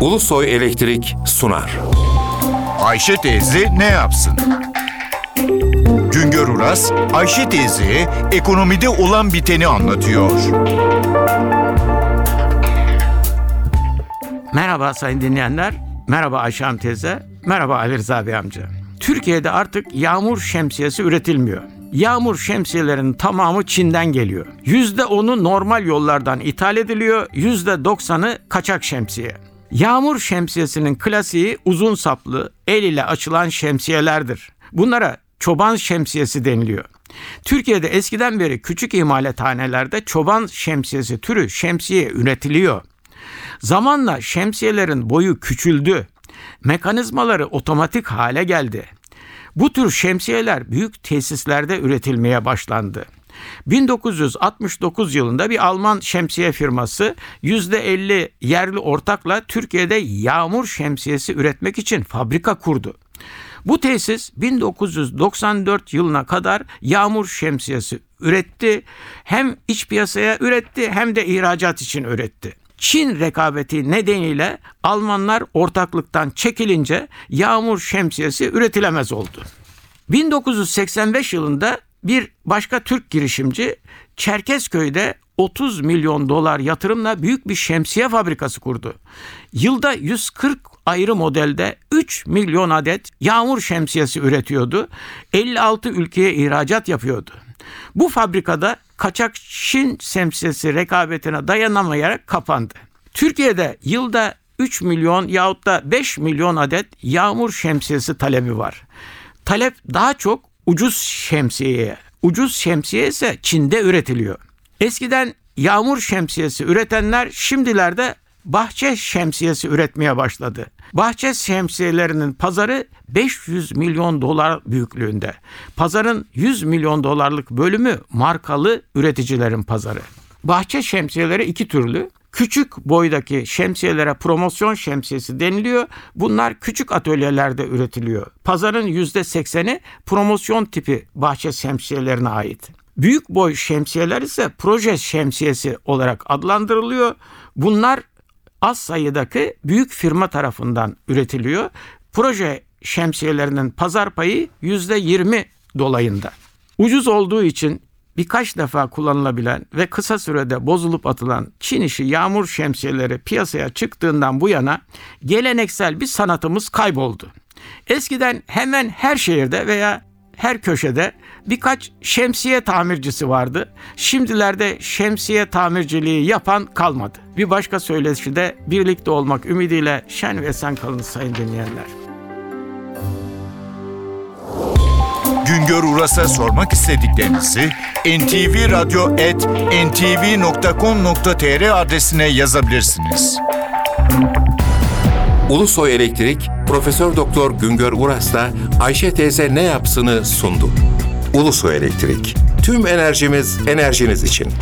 Ulusoy Elektrik sunar. Ayşe teyze ne yapsın? Güngör Uras, Ayşe teyze ekonomide olan biteni anlatıyor. Merhaba sayın dinleyenler. Merhaba Ayşe Hanım teyze. Merhaba Ali Rıza Bey amca. Türkiye'de artık yağmur şemsiyesi üretilmiyor. Yağmur şemsiyelerinin tamamı Çin'den geliyor. Yüzde onu normal yollardan ithal ediliyor, yüzde doksanı kaçak şemsiye. Yağmur şemsiyesinin klasiği uzun saplı, el ile açılan şemsiyelerdir. Bunlara çoban şemsiyesi deniliyor. Türkiye'de eskiden beri küçük imalathanelerde çoban şemsiyesi türü şemsiye üretiliyor. Zamanla şemsiyelerin boyu küçüldü. Mekanizmaları otomatik hale geldi. Bu tür şemsiyeler büyük tesislerde üretilmeye başlandı. 1969 yılında bir Alman şemsiye firması %50 yerli ortakla Türkiye'de yağmur şemsiyesi üretmek için fabrika kurdu. Bu tesis 1994 yılına kadar yağmur şemsiyesi üretti. Hem iç piyasaya üretti hem de ihracat için üretti. Çin rekabeti nedeniyle Almanlar ortaklıktan çekilince yağmur şemsiyesi üretilemez oldu. 1985 yılında bir başka Türk girişimci Çerkezköy'de 30 milyon dolar yatırımla büyük bir şemsiye fabrikası kurdu. Yılda 140 ayrı modelde 3 milyon adet yağmur şemsiyesi üretiyordu. 56 ülkeye ihracat yapıyordu. Bu fabrikada kaçak Çin şemsiyesi rekabetine dayanamayarak kapandı. Türkiye'de yılda 3 milyon yahut da 5 milyon adet yağmur şemsiyesi talebi var. Talep daha çok ucuz şemsiyeye. Ucuz şemsiye ise Çin'de üretiliyor. Eskiden yağmur şemsiyesi üretenler şimdilerde bahçe şemsiyesi üretmeye başladı. Bahçe şemsiyelerinin pazarı 500 milyon dolar büyüklüğünde. Pazarın 100 milyon dolarlık bölümü markalı üreticilerin pazarı. Bahçe şemsiyeleri iki türlü. Küçük boydaki şemsiyelere promosyon şemsiyesi deniliyor. Bunlar küçük atölyelerde üretiliyor. Pazarın %80'i promosyon tipi bahçe şemsiyelerine ait. Büyük boy şemsiyeler ise proje şemsiyesi olarak adlandırılıyor. Bunlar az sayıdaki büyük firma tarafından üretiliyor. Proje şemsiyelerinin pazar payı %20 dolayında. Ucuz olduğu için birkaç defa kullanılabilen ve kısa sürede bozulup atılan Çin işi yağmur şemsiyeleri piyasaya çıktığından bu yana geleneksel bir sanatımız kayboldu. Eskiden hemen her şehirde veya her köşede birkaç şemsiye tamircisi vardı. Şimdilerde şemsiye tamirciliği yapan kalmadı. Bir başka söyleşide birlikte olmak ümidiyle şen ve esen kalın sayın dinleyenler. Güngör Uras'a sormak istediklerinizi ntvradio.ntv.com.tr adresine yazabilirsiniz. Ulusoy Elektrik Profesör Doktor Güngör Uras'la Ayşe teyze ne yapsını sundu. Ulusoy Elektrik. Tüm enerjimiz enerjiniz için.